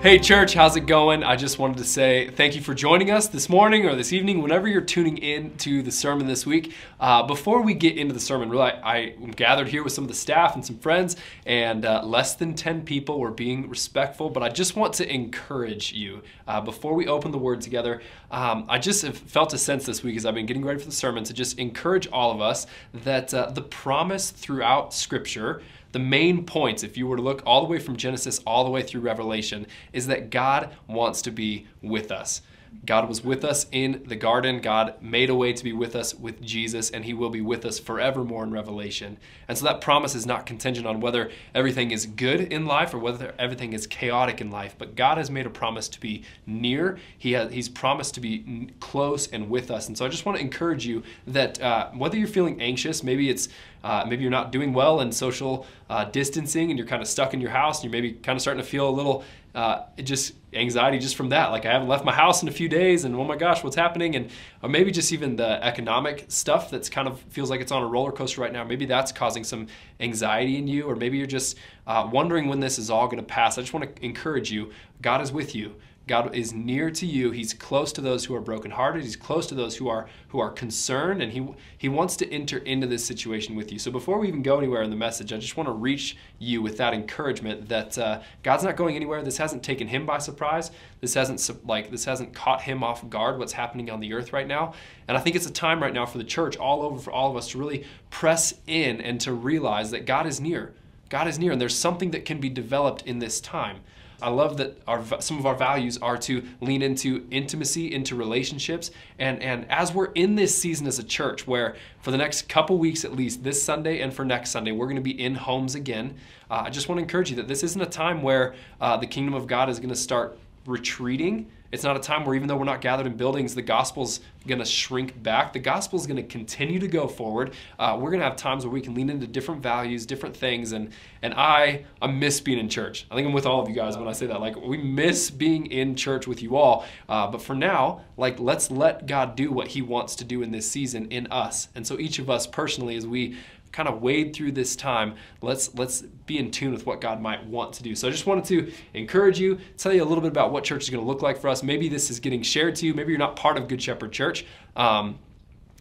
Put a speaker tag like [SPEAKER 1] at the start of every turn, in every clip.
[SPEAKER 1] Hey, church, how's it going? I just wanted to say thank you for joining us this morning or this evening, whenever you're tuning in to the sermon this week. Uh, before we get into the sermon, really, I, am gathered here with some of the staff and some friends, and uh, less than 10 people. We're being respectful, but I just want to encourage you uh, before we open the word together. Um, I just have felt a sense this week as I've been getting ready for the sermon to just encourage all of us that uh, the promise throughout Scripture the main points, if you were to look all the way from Genesis all the way through Revelation, is that God wants to be with us. God was with us in the garden. God made a way to be with us with Jesus, and He will be with us forevermore in Revelation. And so that promise is not contingent on whether everything is good in life or whether everything is chaotic in life. But God has made a promise to be near. He has, He's promised to be close and with us. And so I just want to encourage you that uh, whether you're feeling anxious, maybe it's uh, maybe you're not doing well in social uh, distancing and you're kind of stuck in your house and you're maybe kind of starting to feel a little uh, just anxiety just from that. Like I haven't left my house in a few days, and oh my gosh, what's happening? And or maybe just even the economic stuff that's kind of feels like it's on a roller coaster right now. Maybe that's causing some anxiety in you, or maybe you're just uh, wondering when this is all going to pass. I just want to encourage you. God is with you. God is near to you. He's close to those who are brokenhearted. He's close to those who are who are concerned, and he he wants to enter into this situation with you. So before we even go anywhere in the message, I just want to reach you with that encouragement that uh, God's not going anywhere. This hasn't taken him by surprise. This hasn't like this hasn't caught him off guard. What's happening on the earth right now? And I think it's a time right now for the church all over for all of us to really press in and to realize that God is near. God is near, and there's something that can be developed in this time. I love that our some of our values are to lean into intimacy, into relationships, and and as we're in this season as a church, where for the next couple weeks at least, this Sunday and for next Sunday, we're going to be in homes again. Uh, I just want to encourage you that this isn't a time where uh, the kingdom of God is going to start retreating it's not a time where, even though we're not gathered in buildings, the gospel's going to shrink back. The gospel's going to continue to go forward. Uh, we're going to have times where we can lean into different values, different things. And, and I, I miss being in church. I think I'm with all of you guys when I say that. Like, we miss being in church with you all. Uh, but for now, like, let's let God do what He wants to do in this season in us. And so, each of us personally, as we kind of wade through this time, let's let's be in tune with what God might want to do. So I just wanted to encourage you, tell you a little bit about what church is going to look like for us. Maybe this is getting shared to you. Maybe you're not part of Good Shepherd Church. Um,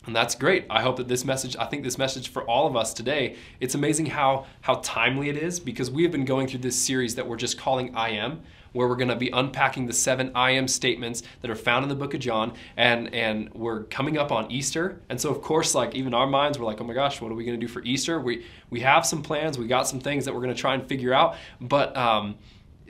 [SPEAKER 1] and that's great. I hope that this message, I think this message for all of us today, it's amazing how how timely it is because we have been going through this series that we're just calling I am where we're going to be unpacking the seven I am statements that are found in the book of John. And, and we're coming up on Easter. And so, of course, like even our minds, we're like, oh my gosh, what are we going to do for Easter? We, we have some plans, we got some things that we're going to try and figure out. But um,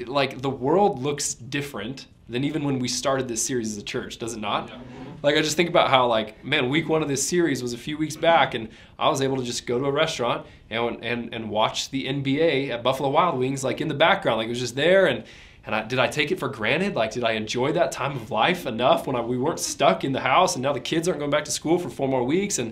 [SPEAKER 1] like the world looks different than even when we started this series as a church, does it not? Yeah. Like I just think about how like man, week one of this series was a few weeks back, and I was able to just go to a restaurant and and and watch the NBA at Buffalo Wild Wings like in the background, like it was just there, and and I, did I take it for granted? Like, did I enjoy that time of life enough when I, we weren't stuck in the house and now the kids aren't going back to school for four more weeks? And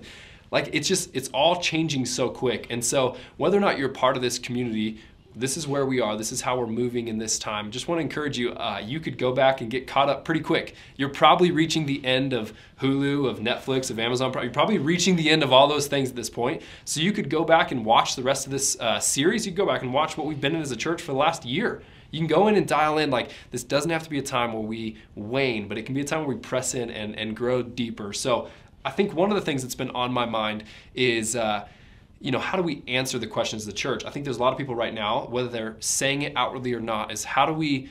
[SPEAKER 1] like, it's just, it's all changing so quick. And so, whether or not you're part of this community, this is where we are. This is how we're moving in this time. Just want to encourage you. Uh, you could go back and get caught up pretty quick. You're probably reaching the end of Hulu, of Netflix, of Amazon. You're probably reaching the end of all those things at this point. So you could go back and watch the rest of this uh, series. You could go back and watch what we've been in as a church for the last year. You can go in and dial in. Like this doesn't have to be a time where we wane, but it can be a time where we press in and, and grow deeper. So I think one of the things that's been on my mind is. Uh, you know, how do we answer the questions of the church? I think there's a lot of people right now, whether they're saying it outwardly or not, is how do we,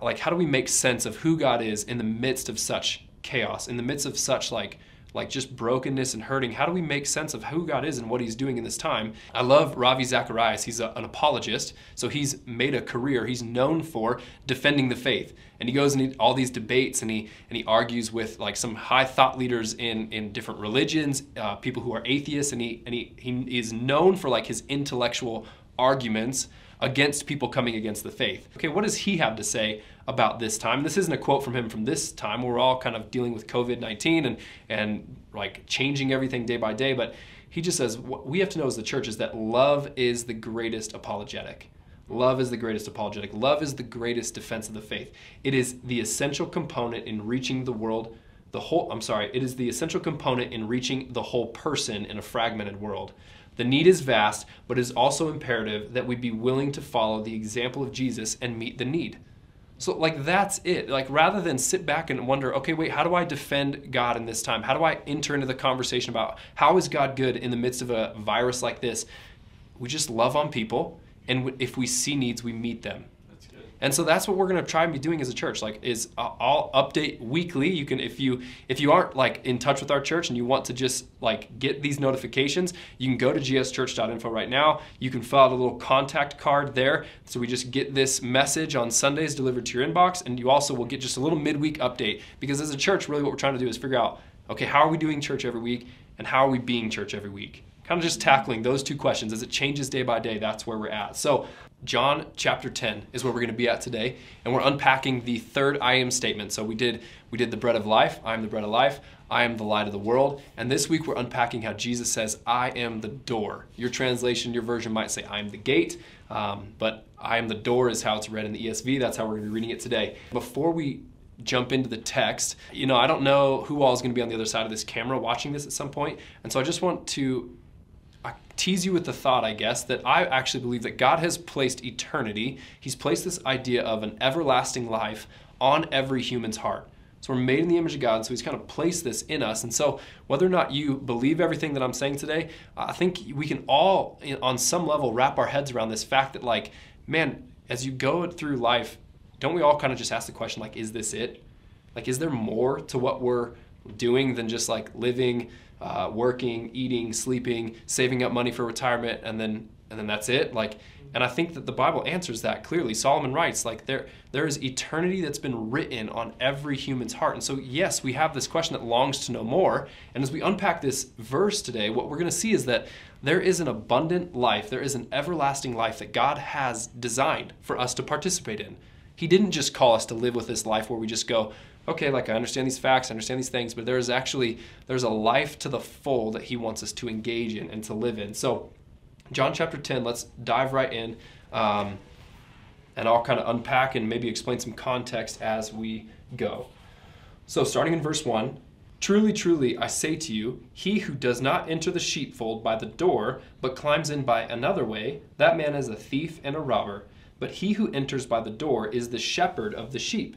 [SPEAKER 1] like, how do we make sense of who God is in the midst of such chaos, in the midst of such like like just brokenness and hurting. How do we make sense of who God is and what He's doing in this time? I love Ravi Zacharias. He's a, an apologist, so he's made a career. He's known for defending the faith, and he goes in all these debates and he and he argues with like some high thought leaders in in different religions, uh, people who are atheists, and he and he he is known for like his intellectual arguments against people coming against the faith. Okay, what does he have to say about this time? This isn't a quote from him from this time. We're all kind of dealing with COVID 19 and, and like changing everything day by day. But he just says, what we have to know as the church is that love is the greatest apologetic. Love is the greatest apologetic. Love is the greatest defense of the faith. It is the essential component in reaching the world, the whole, I'm sorry, it is the essential component in reaching the whole person in a fragmented world. The need is vast, but it is also imperative that we be willing to follow the example of Jesus and meet the need. So, like, that's it. Like, rather than sit back and wonder, okay, wait, how do I defend God in this time? How do I enter into the conversation about how is God good in the midst of a virus like this? We just love on people, and if we see needs, we meet them. And so that's what we're going to try and be doing as a church. Like, is uh, I'll update weekly. You can, if you if you aren't like in touch with our church and you want to just like get these notifications, you can go to gschurch.info right now. You can fill out a little contact card there. So we just get this message on Sundays delivered to your inbox, and you also will get just a little midweek update. Because as a church, really what we're trying to do is figure out, okay, how are we doing church every week, and how are we being church every week? Kind of just tackling those two questions as it changes day by day. That's where we're at. So John chapter 10 is where we're going to be at today, and we're unpacking the third I am statement. So we did we did the bread of life, I am the bread of life, I am the light of the world, and this week we're unpacking how Jesus says, I am the door. Your translation, your version might say, I am the gate, um, but I am the door is how it's read in the ESV. That's how we're going to be reading it today. Before we jump into the text, you know, I don't know who all is going to be on the other side of this camera watching this at some point, and so I just want to tease you with the thought, I guess, that I actually believe that God has placed eternity, He's placed this idea of an everlasting life on every human's heart. So we're made in the image of God, so He's kind of placed this in us. And so, whether or not you believe everything that I'm saying today, I think we can all, on some level, wrap our heads around this fact that, like, man, as you go through life, don't we all kind of just ask the question, like, is this it? Like, is there more to what we're doing than just like living? uh, working, eating, sleeping, saving up money for retirement, and then and then that's it. Like, and I think that the Bible answers that clearly. Solomon writes like there there is eternity that's been written on every human's heart. And so yes, we have this question that longs to know more. And as we unpack this verse today, what we're going to see is that there is an abundant life, there is an everlasting life that God has designed for us to participate in. He didn't just call us to live with this life where we just go, okay, like I understand these facts, I understand these things, but there's actually there's a life to the full that he wants us to engage in and to live in. So, John chapter 10, let's dive right in, um, and I'll kind of unpack and maybe explain some context as we go. So, starting in verse 1, Truly, truly, I say to you, he who does not enter the sheepfold by the door, but climbs in by another way, that man is a thief and a robber. But he who enters by the door is the shepherd of the sheep.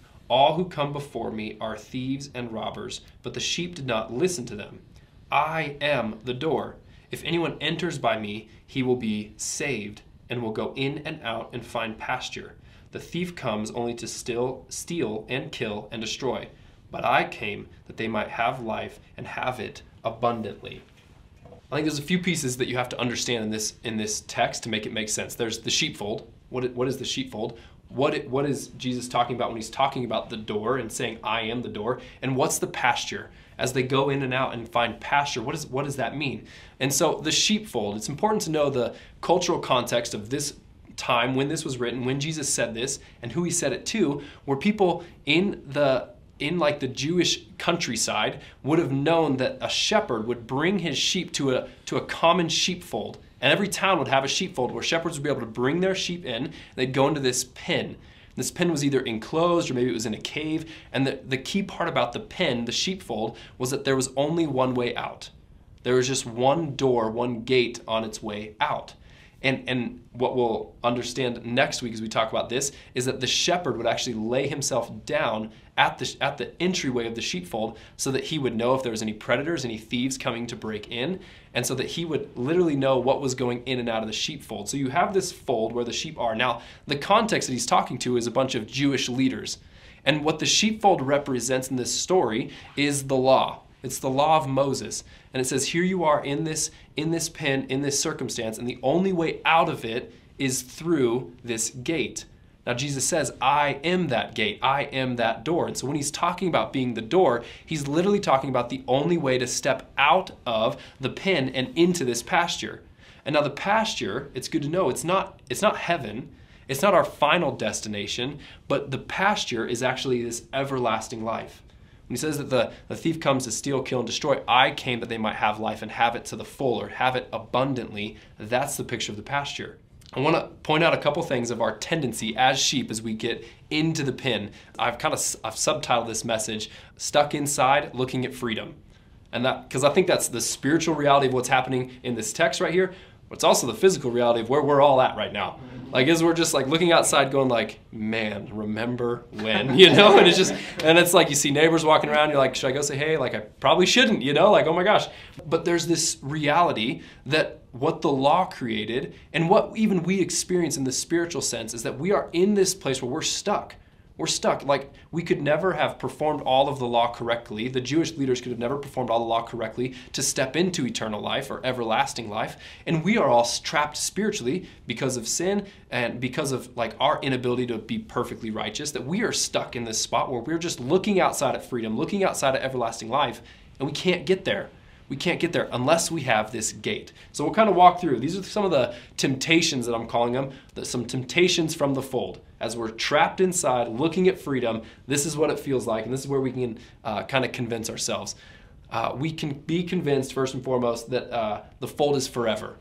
[SPEAKER 1] All who come before me are thieves and robbers, but the sheep did not listen to them. I am the door. If anyone enters by me, he will be saved and will go in and out and find pasture. The thief comes only to steal, steal and kill and destroy. But I came that they might have life and have it abundantly. I think there's a few pieces that you have to understand in this in this text to make it make sense. There's the sheepfold. What, what is the sheepfold? What it, what is Jesus talking about when he's talking about the door and saying I am the door and what's the pasture? As they go in and out and find pasture what is what does that mean? And so the sheepfold it's important to know the cultural context of this time when this was written when Jesus said this and who he said it to were people in the in like the Jewish countryside would have known that a shepherd would bring his sheep to a to a common sheepfold and every town would have a sheepfold where shepherds would be able to bring their sheep in. They'd go into this pen. This pen was either enclosed or maybe it was in a cave. And the, the key part about the pen, the sheepfold, was that there was only one way out. There was just one door, one gate on its way out. And, and what we'll understand next week as we talk about this is that the shepherd would actually lay himself down at the, at the entryway of the sheepfold so that he would know if there was any predators, any thieves coming to break in, and so that he would literally know what was going in and out of the sheepfold. So you have this fold where the sheep are. Now, the context that he's talking to is a bunch of Jewish leaders. And what the sheepfold represents in this story is the law. It's the law of Moses. And it says, here you are in this, in this pen, in this circumstance, and the only way out of it is through this gate. Now, Jesus says, I am that gate. I am that door. And so, when he's talking about being the door, he's literally talking about the only way to step out of the pen and into this pasture. And now, the pasture, it's good to know, it's not, it's not heaven. It's not our final destination, but the pasture is actually this everlasting life. He says that the, the thief comes to steal, kill, and destroy, I came that they might have life and have it to the full or have it abundantly. That's the picture of the pasture. I want to point out a couple things of our tendency as sheep as we get into the pen. I've kind of I've subtitled this message "Stuck Inside, Looking at Freedom," and that because I think that's the spiritual reality of what's happening in this text right here. But it's also the physical reality of where we're all at right now. Like as we're just like looking outside, going like, "Man, remember when?" You know, and it's just and it's like you see neighbors walking around. You're like, "Should I go say hey?" Like I probably shouldn't. You know, like oh my gosh. But there's this reality that what the law created and what even we experience in the spiritual sense is that we are in this place where we're stuck. We're stuck. Like we could never have performed all of the law correctly. The Jewish leaders could have never performed all the law correctly to step into eternal life or everlasting life. And we are all trapped spiritually because of sin and because of like our inability to be perfectly righteous that we are stuck in this spot where we're just looking outside at freedom, looking outside at everlasting life, and we can't get there we can't get there unless we have this gate. So we'll kind of walk through. These are some of the temptations that I'm calling them, some temptations from the fold. As we're trapped inside looking at freedom, this is what it feels like, and this is where we can uh, kind of convince ourselves. Uh, we can be convinced, first and foremost, that uh, the fold is forever.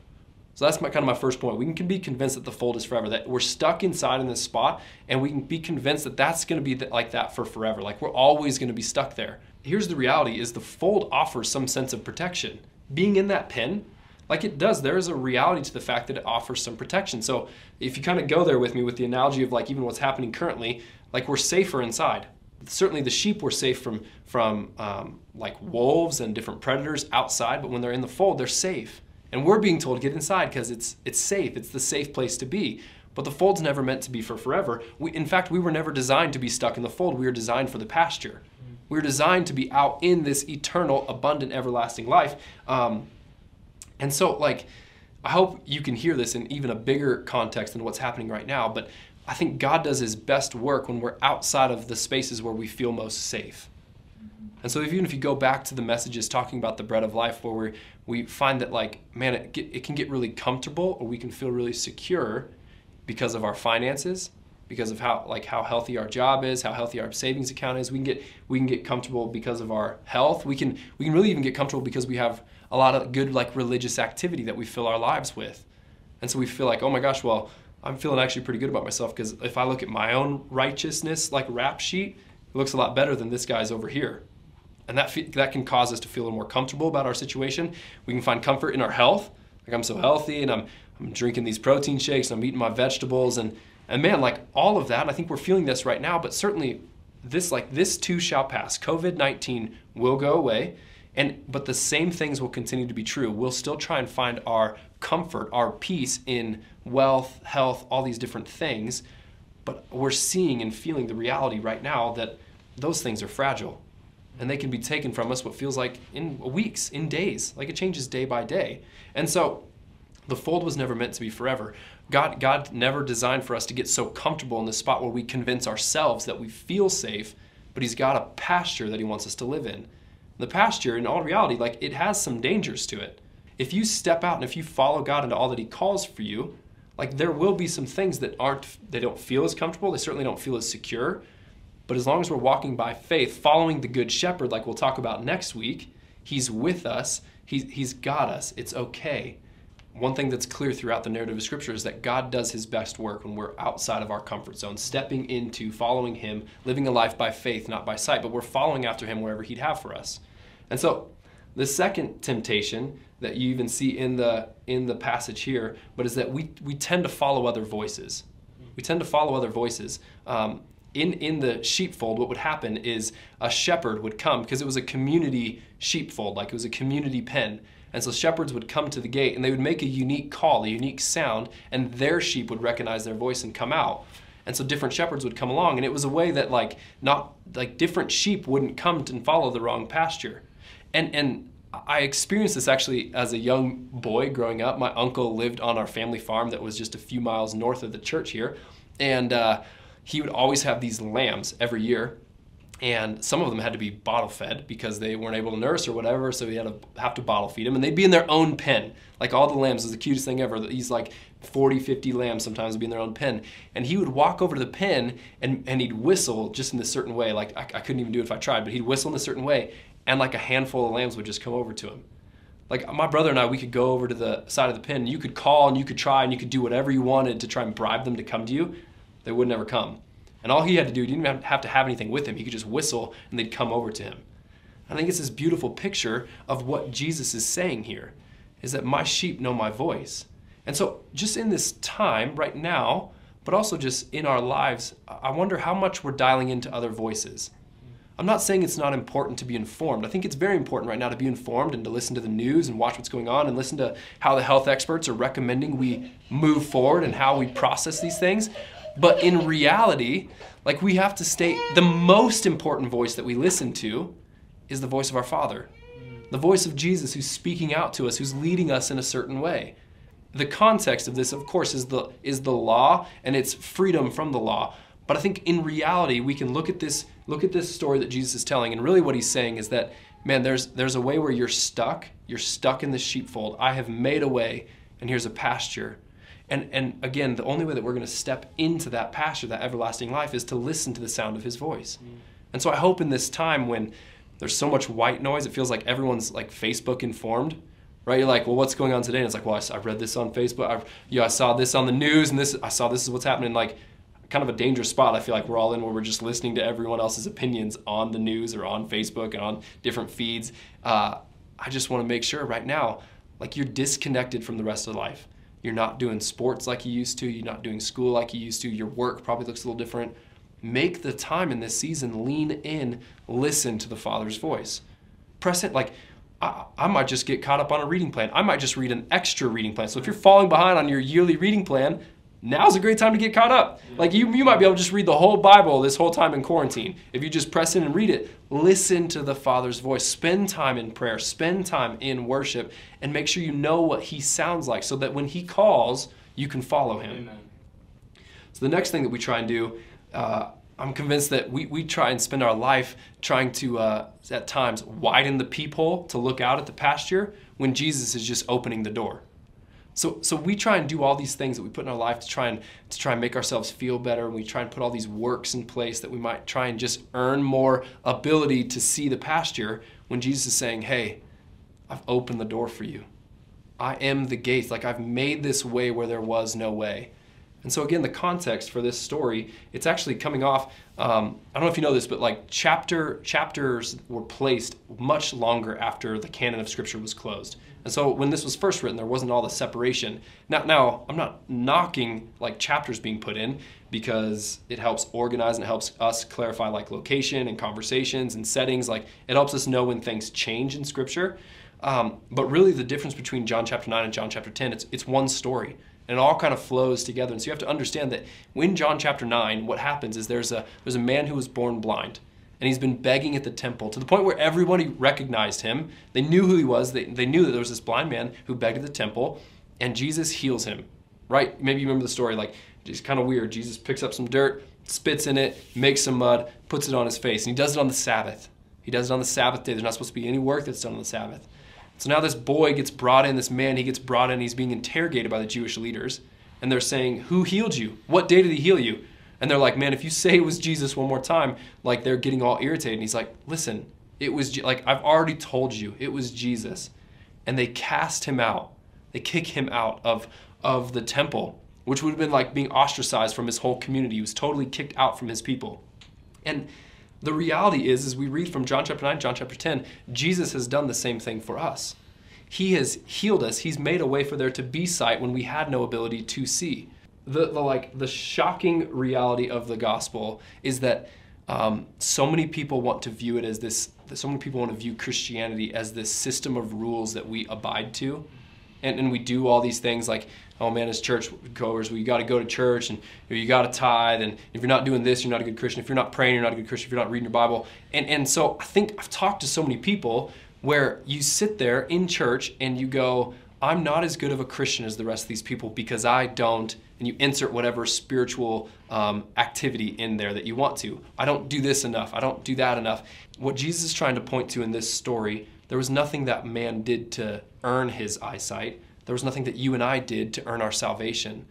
[SPEAKER 1] So that's my, kind of my first point. We can be convinced that the fold is forever, that we're stuck inside in this spot, and we can be convinced that that's going to be like that for forever. Like we're always going to be stuck there here's the reality is the fold offers some sense of protection. Being in that pen, like it does, there is a reality to the fact that it offers some protection. So if you kind of go there with me with the analogy of like even what's happening currently, like we're safer inside. Certainly the sheep were safe from from um, like wolves and different predators outside, but when they're in the fold, they're safe. And we're being told to get inside because it's it's safe. It's the safe place to be. But the fold's never meant to be for forever. We, in fact, we were never designed to be stuck in the fold. We were designed for the pasture. We're designed to be out in this eternal, abundant, everlasting life. Um, and so, like, I hope you can hear this in even a bigger context than what's happening right now. But I think God does his best work when we're outside of the spaces where we feel most safe. And so, even if you go back to the messages talking about the bread of life, where we we find that, like, man, it, get, it can get really comfortable or we can feel really secure because of our finances, because of how like how healthy our job is, how healthy our savings account is. We can get we can get comfortable because of our health. We can we can really even get comfortable because we have a lot of good like religious activity that we fill our lives with. And so we feel like, "Oh my gosh, well, I'm feeling actually pretty good about myself because if I look at my own righteousness like rap sheet, it looks a lot better than this guy's over here." And that that can cause us to feel more comfortable about our situation. We can find comfort in our health. Like I'm so healthy and I'm I'm drinking these protein shakes, and I'm eating my vegetables and and man, like all of that, I think we're feeling this right now, but certainly this like this too shall pass. COVID-19 will go away. And but the same things will continue to be true. We'll still try and find our comfort, our peace in wealth, health, all these different things. But we're seeing and feeling the reality right now that those things are fragile. And they can be taken from us what feels like in weeks, in days. Like it changes day by day. And so the fold was never meant to be forever. God, God never designed for us to get so comfortable in this spot where we convince ourselves that we feel safe, but He's got a pasture that He wants us to live in. The pasture, in all reality, like it has some dangers to it. If you step out and if you follow God into all that He calls for you, like there will be some things that aren't, they don't feel as comfortable. They certainly don't feel as secure. But as long as we're walking by faith, following the Good Shepherd, like we'll talk about next week, He's with us. He's, he's got us. It's okay one thing that's clear throughout the narrative of Scripture is that God does his best work when we're outside of our comfort zone, stepping into following him, living a life by faith, not by sight, but we're following after him wherever he'd have for us. And so the second temptation that you even see in the in the passage here, but is that we we tend to follow other voices. We tend to follow other voices. Um, in in the sheepfold, what would happen is a shepherd would come because it was a community sheepfold, like it was a community pen and so shepherds would come to the gate and they would make a unique call, a unique sound, and their sheep would recognize their voice and come out. And so different shepherds would come along, and it was a way that like not like different sheep wouldn't come and follow the wrong pasture. And and
[SPEAKER 2] I experienced this actually as a young boy growing up. My uncle lived on our family farm that was just a few miles north of the church here. And uh, he would always have these lambs every year. And some of them had to be bottle fed because they weren't able to nurse or whatever. So he had to have to bottle feed them. And they'd be in their own pen. Like all the lambs is the cutest thing ever. He's like 40, 50 lambs sometimes would be in their own pen. And he would walk over to the pen and, and he'd whistle just in this certain way. Like I, I couldn't even do it if I tried, but he'd whistle in a certain way and like a handful of lambs would just come over to him. Like my brother and I, we could go over to the side of the pen. And you could call and you could try and you could do whatever you wanted to try and bribe them to come to you. They would never come. And all he had to do, he didn't have to have anything with him. He could just whistle and they'd come over to him. I think it's this beautiful picture of what Jesus is saying here is that my sheep know my voice. And so, just in this time right now, but also just in our lives, I wonder how much we're dialing into other voices. I'm not saying it's not important to be informed. I think it's very important right now to be informed and to listen to the news and watch what's going on and listen to how the health experts are recommending we move forward and how we process these things. But in reality, like we have to state the most important voice that we listen to is the voice of our Father. The voice of Jesus who's speaking out to us, who's leading us in a certain way. The context of this, of course, is the is the law and it's freedom from the law. But I think in reality, we can look at this look at this story that Jesus is telling, and really what he's saying is that, man, there's there's a way where you're stuck. You're stuck in the sheepfold. I have made a way, and here's a pasture. And and again, the only way that we're going to step into that pasture, that everlasting life, is to listen to the sound of his voice. Mm. And so I hope in this time when there's so much white noise, it feels like everyone's like Facebook informed right? You're like, well, what's going on today? And it's like, well, I, I read this on Facebook. I, you know, I saw this on the news, and this I saw this is what's happening. Like, kind of a dangerous spot I feel like we're all in where we're just listening to everyone else's opinions on the news or on Facebook and on different feeds. Uh, I just want to make sure right now, like you're disconnected from the rest of life. You're not doing sports like you used to. You're not doing school like you used to. Your work probably looks a little different. Make the time in this season, lean in, listen to the Father's voice. Press it like, I, I, might just get caught up on a reading plan. I might just read an extra reading plan. So if you're falling behind on your yearly reading plan, now's a great time to get caught up. Like you, you might be able to just read the whole Bible this whole time in quarantine. If you just press in and read it, listen to the Father's voice. Spend time in prayer, spend time in worship, and make sure you know what He sounds like so that when He calls, you can follow Him. Amen. So the next thing that we try and do, uh, I'm convinced that we, we try and spend our life trying to, uh, at times, widen the peephole to look out at the pasture when Jesus is just opening the door. So, so we try and do all these things that we put in our life to try and to try and make ourselves feel better. And we try and put all these works in place that we might try and just earn more ability to see the pasture. When Jesus is saying, "Hey, I've opened the door for you. I am the gate. Like I've made this way where there was no way." And so again, the context for this story, it's actually coming off. Um, I don't know if you know this, but like chapter chapters were placed much longer after the canon of Scripture was closed. And so when this was first written, there wasn't all the separation. Now, now I'm not knocking like chapters being put in because it helps organize and helps us clarify like location and conversations and settings. Like it helps us know when things change in Scripture. Um, but really, the difference between John chapter 9 and John chapter 10, it's, it's one story and it all kind of flows together. And so you have to understand that in John chapter 9, what happens is there's a, there's a man who was born blind. And he's been begging at the temple to the point where everybody recognized him. They knew who he was. They, they knew that there was this blind man who begged at the temple, and Jesus heals him. Right? Maybe you remember the story. Like, it's kind of weird. Jesus picks up some dirt, spits in it, makes some mud, puts it on his face. And he does it on the Sabbath. He does it on the Sabbath day. There's not supposed to be any work that's done on the Sabbath. So now this boy gets brought in, this man, he gets brought in, he's being interrogated by the Jewish leaders. And they're saying, Who healed you? What day did he heal you? And they're like, Man, if you say it was Jesus one more time, like they're getting all irritated. And he's like, Listen, it was, like, I've already told you, it was Jesus. And they cast him out. They kick him out of, of the temple, which would have been like being ostracized from his whole community. He was totally kicked out from his people. And the reality is, as we read from John chapter 9, John chapter 10, Jesus has done the same thing for us. He has healed us. He's made a way for there to be sight when we had no ability to see. The, the like the shocking reality of the gospel is that um, so many people want to view it as this. So many people want to view Christianity as this system of rules that we abide to, and, and we do all these things like oh man, as church goers, well, you got to go to church and you, know, you got to tithe. And if you're not doing this, you're not a good Christian. If you're not praying, you're not a good Christian. If you're not reading your Bible. And, and so I think I've talked to so many people where you sit there in church and you go, I'm not as good of a Christian as the rest of these people because I don't, and you insert whatever spiritual um, activity in there that you want to. I don't do this enough. I don't do that enough. What Jesus is trying to point to in this story, there was nothing that man did to earn his eyesight. There was nothing that you and I did to earn our salvation.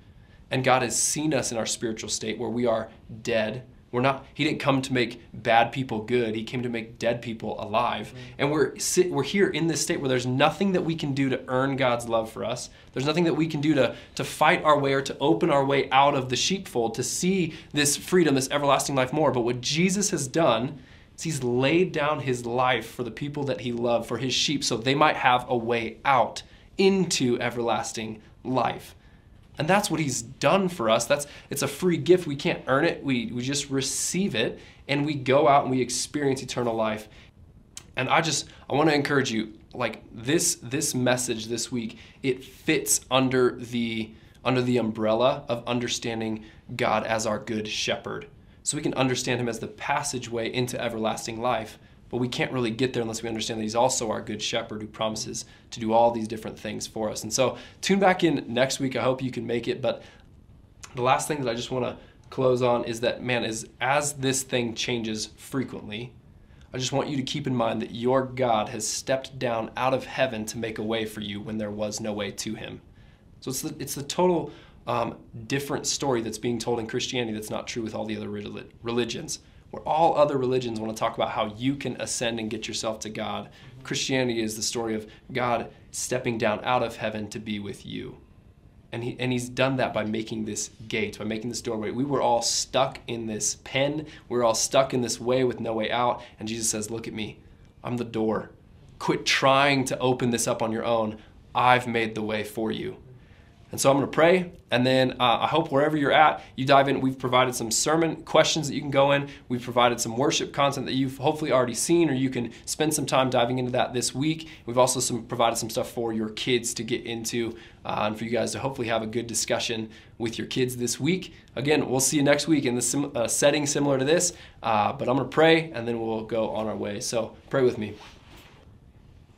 [SPEAKER 2] And God has seen us in our spiritual state where we are dead we're not. He didn't come to make bad people good. He came to make dead people alive. Mm-hmm. And we're sit, we're here in this state where there's nothing that we can do to earn God's love for us. There's nothing that we can do to to fight our way or to open our way out of the sheepfold to see this freedom, this everlasting life more. But what Jesus has done is He's laid down His life for the people that He loved, for His sheep, so they might have a way out into everlasting life. And that's what he's done for us. That's it's a free gift. We can't earn it. We we just receive it and we go out and we experience eternal life. And I just I want to encourage you like this this message this week it fits under the under the umbrella of understanding God as our good shepherd. So we can understand him as the passageway into everlasting life. But we can't really get there unless we understand that He's also our good shepherd who promises to do all these different things for us. And so tune back in next week. I hope you can make it. But the last thing that I just want to close on is that, man, is as this thing changes frequently, I just want you to keep in mind that your God has stepped down out of heaven to make a way for you when there was no way to Him. So it's the, it's the total um, different story that's being told in Christianity that's not true with all the other religions where all other religions want to talk about how you can ascend and get yourself to God. Christianity is the story of God stepping down out of heaven to be with you. And, he, and he's done that by making this gate, by making this doorway. We were all stuck in this pen. We were all stuck in this way with no way out. And Jesus says, Look at me. I'm the door. Quit trying to open this up on your own. I've made the way for you. And so I'm going to pray, and then uh, I hope wherever you're at, you dive in. We've provided some sermon questions that you can go in. We've provided some worship content that you've hopefully already seen, or you can spend some time diving into that this week. We've also some, provided some stuff for your kids to get into, uh, and for you guys to hopefully have a good discussion with your kids this week. Again, we'll see you next week in the sim- uh, setting similar to this, uh, but I'm going to pray, and then we'll go on our way. So pray with me.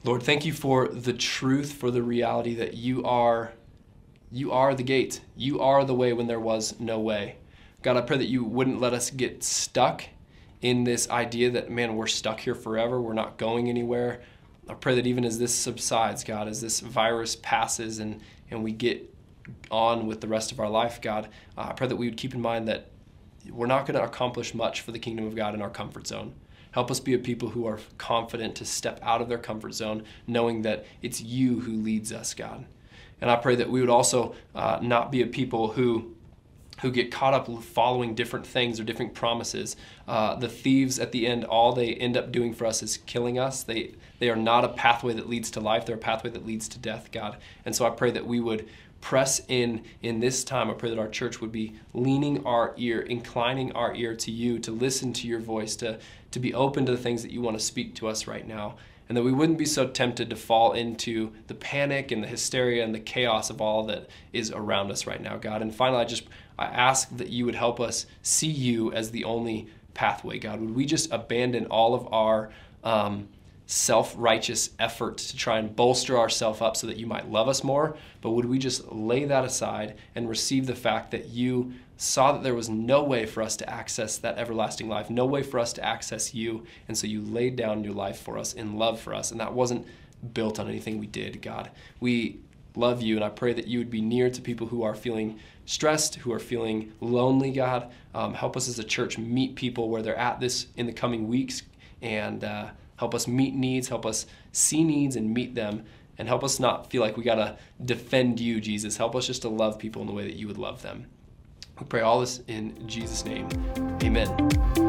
[SPEAKER 2] Lord, thank you for the truth, for the reality that you are you are the gate. You are the way when there was no way. God, I pray that you wouldn't let us get stuck in this idea that, man, we're stuck here forever. We're not going anywhere. I pray that even as this subsides, God, as this virus passes and, and we get on with the rest of our life, God, uh, I pray that we would keep in mind that we're not going to accomplish much for the kingdom of God in our comfort zone. Help us be a people who are confident to step out of their comfort zone, knowing that it's you who leads us, God. And I pray that we would also uh, not be a people who who get caught up following different things or different promises. Uh, the thieves at the end, all they end up doing for us is killing us. They they are not a pathway that leads to life. They're a pathway that leads to death, God. And so I pray that we would press in in this time. I pray that our church would be leaning our ear, inclining our ear to you, to listen to your voice, to to be open to the things that you want to speak to us right now and that we wouldn't be so tempted to fall into the panic and the hysteria and the chaos of all that is around us right now, God. And finally, I just I ask that you would help us see you as the only pathway, God. Would we just abandon all of our um, self righteous effort to try and bolster ourselves up so that you might love us more? But would we just lay that aside and receive the fact that you saw that there was no way for us to access that everlasting life, no way for us to access you. And so you laid down your life for us in love for us. And that wasn't built on anything we did, God. We love you, and I pray that you would be near to people who are feeling stressed, who are feeling lonely, God. Um, help us as a church meet people where they're at this in the coming weeks and uh, help us meet needs, help us see needs and meet them. And help us not feel like we got to defend you, Jesus. Help us just to love people in the way that you would love them. We pray all this in Jesus' name. Amen.